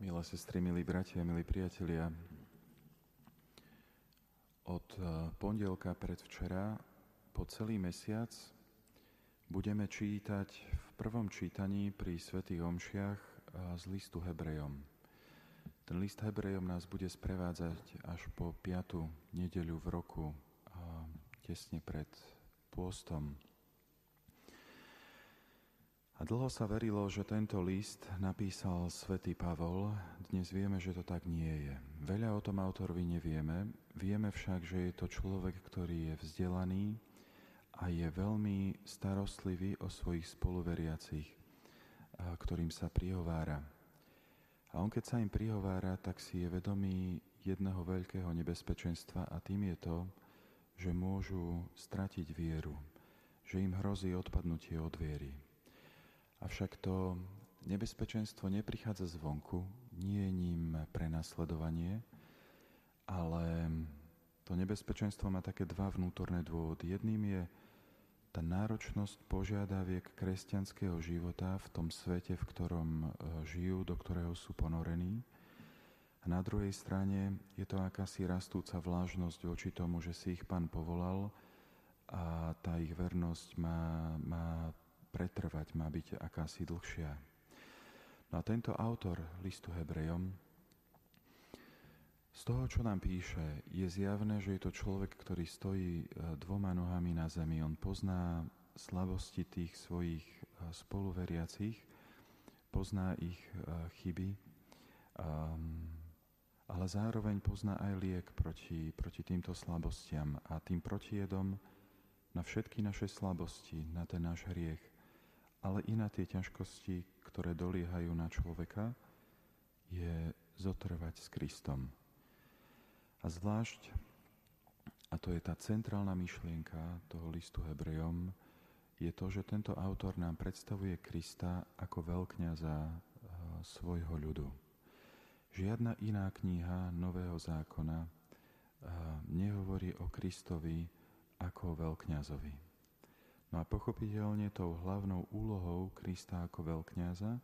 milé sestry, milí bratia, milí priatelia. Od eh, pondelka predvčera po celý mesiac budeme čítať v prvom čítaní pri Svetých Omšiach eh, z listu Hebrejom. Ten list Hebrejom nás bude sprevádzať až po piatu nedeľu v roku, tesne pred pôstom. A dlho sa verilo, že tento list napísal svätý Pavol. Dnes vieme, že to tak nie je. Veľa o tom autorovi nevieme. Vieme však, že je to človek, ktorý je vzdelaný a je veľmi starostlivý o svojich spoluveriacich, ktorým sa prihovára. A on keď sa im prihovára, tak si je vedomý jedného veľkého nebezpečenstva a tým je to, že môžu stratiť vieru, že im hrozí odpadnutie od viery. Avšak to nebezpečenstvo neprichádza zvonku, nie je ním prenasledovanie, ale to nebezpečenstvo má také dva vnútorné dôvody. Jedným je tá náročnosť požiadaviek kresťanského života v tom svete, v ktorom e, žijú, do ktorého sú ponorení. A na druhej strane je to akási rastúca vlážnosť voči tomu, že si ich pán povolal a tá ich vernosť má, má pretrvať, má byť akási dlhšia. No a tento autor listu Hebrejom, z toho, čo nám píše, je zjavné, že je to človek, ktorý stojí e, dvoma nohami na zemi. On pozná slabosti tých svojich e, spoluveriacich, pozná ich e, chyby, ale zároveň pozná aj liek proti, proti týmto slabostiam a tým protijedom na všetky naše slabosti, na ten náš hriech ale i na tie ťažkosti, ktoré doliehajú na človeka, je zotrvať s Kristom. A zvlášť, a to je tá centrálna myšlienka toho listu Hebrejom, je to, že tento autor nám predstavuje Krista ako veľkňaza eh, svojho ľudu. Žiadna iná kniha Nového zákona eh, nehovorí o Kristovi ako o veľkňazovi. No a pochopiteľne tou hlavnou úlohou Krista ako veľkňaza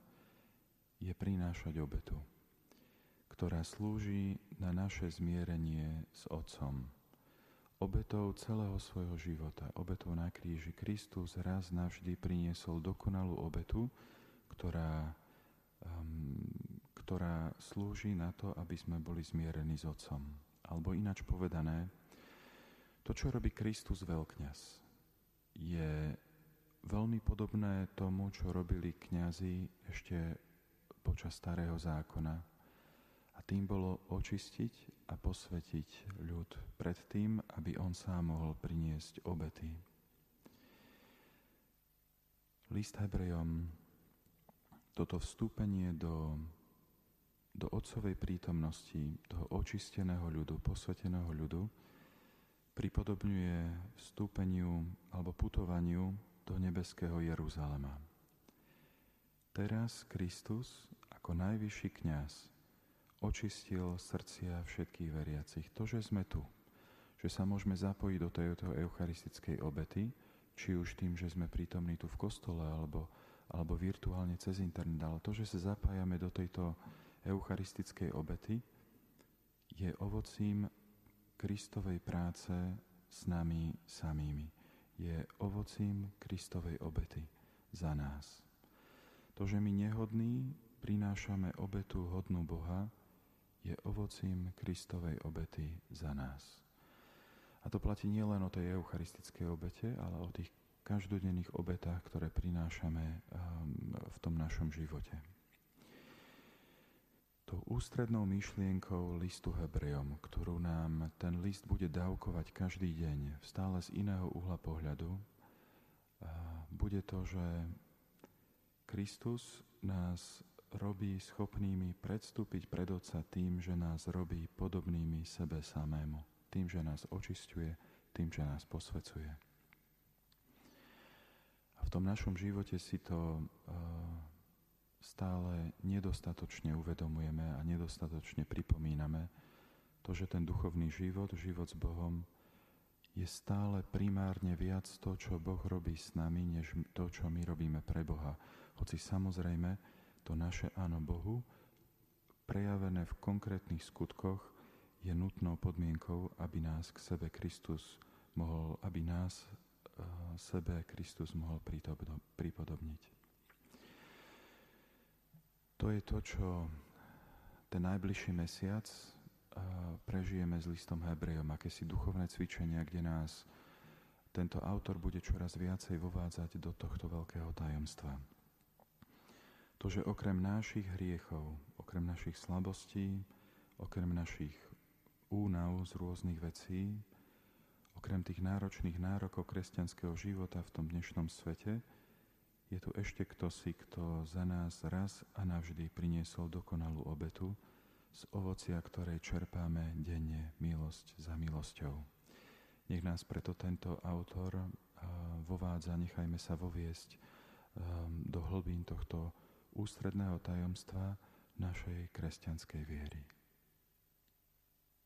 je prinášať obetu, ktorá slúži na naše zmierenie s Otcom. Obetou celého svojho života, obetou na kríži, Kristus raz navždy priniesol dokonalú obetu, ktorá, um, ktorá slúži na to, aby sme boli zmierení s Otcom. Alebo inač povedané, to, čo robí Kristus veľkňaz, je veľmi podobné tomu, čo robili kňazi ešte počas starého zákona. A tým bolo očistiť a posvetiť ľud pred tým, aby on sám mohol priniesť obety. List Hebrejom, toto vstúpenie do, do Otcovej prítomnosti, toho očisteného ľudu, posveteného ľudu, pripodobňuje vstúpeniu alebo putovaniu do nebeského Jeruzalema. Teraz Kristus ako najvyšší kňaz očistil srdcia všetkých veriacich. To, že sme tu, že sa môžeme zapojiť do tejto eucharistickej obety, či už tým, že sme prítomní tu v kostole alebo, alebo virtuálne cez internet, ale to, že sa zapájame do tejto eucharistickej obety, je ovocím Kristovej práce s nami samými. Je ovocím Kristovej obety za nás. To, že my nehodní prinášame obetu hodnú Boha, je ovocím Kristovej obety za nás. A to platí nielen o tej eucharistickej obete, ale o tých každodenných obetách, ktoré prinášame um, v tom našom živote. Tou ústrednou myšlienkou listu Hebrejom, ktorú nám ten list bude dávkovať každý deň, stále z iného uhla pohľadu, bude to, že Kristus nás robí schopnými predstúpiť pred Otca tým, že nás robí podobnými sebe samému, tým, že nás očistuje, tým, že nás posvecuje. A v tom našom živote si to uh, stále nedostatočne uvedomujeme a nedostatočne pripomíname to, že ten duchovný život, život s Bohom, je stále primárne viac to, čo Boh robí s nami, než to, čo my robíme pre Boha. Hoci samozrejme to naše áno Bohu prejavené v konkrétnych skutkoch, je nutnou podmienkou, aby nás k sebe Kristus mohol, aby nás uh, sebe Kristus mohol pripodobniť. To je to, čo ten najbližší mesiac prežijeme s listom Hebrejom, akési duchovné cvičenia, kde nás tento autor bude čoraz viacej vovádzať do tohto veľkého tajomstva. To, že okrem našich hriechov, okrem našich slabostí, okrem našich únav z rôznych vecí, okrem tých náročných nárokov kresťanského života v tom dnešnom svete, je tu ešte kto si, kto za nás raz a navždy priniesol dokonalú obetu, z ovocia, ktoré čerpáme denne milosť za milosťou. Nech nás preto tento autor vovádza, nechajme sa voviesť do hlbín tohto ústredného tajomstva našej kresťanskej viery.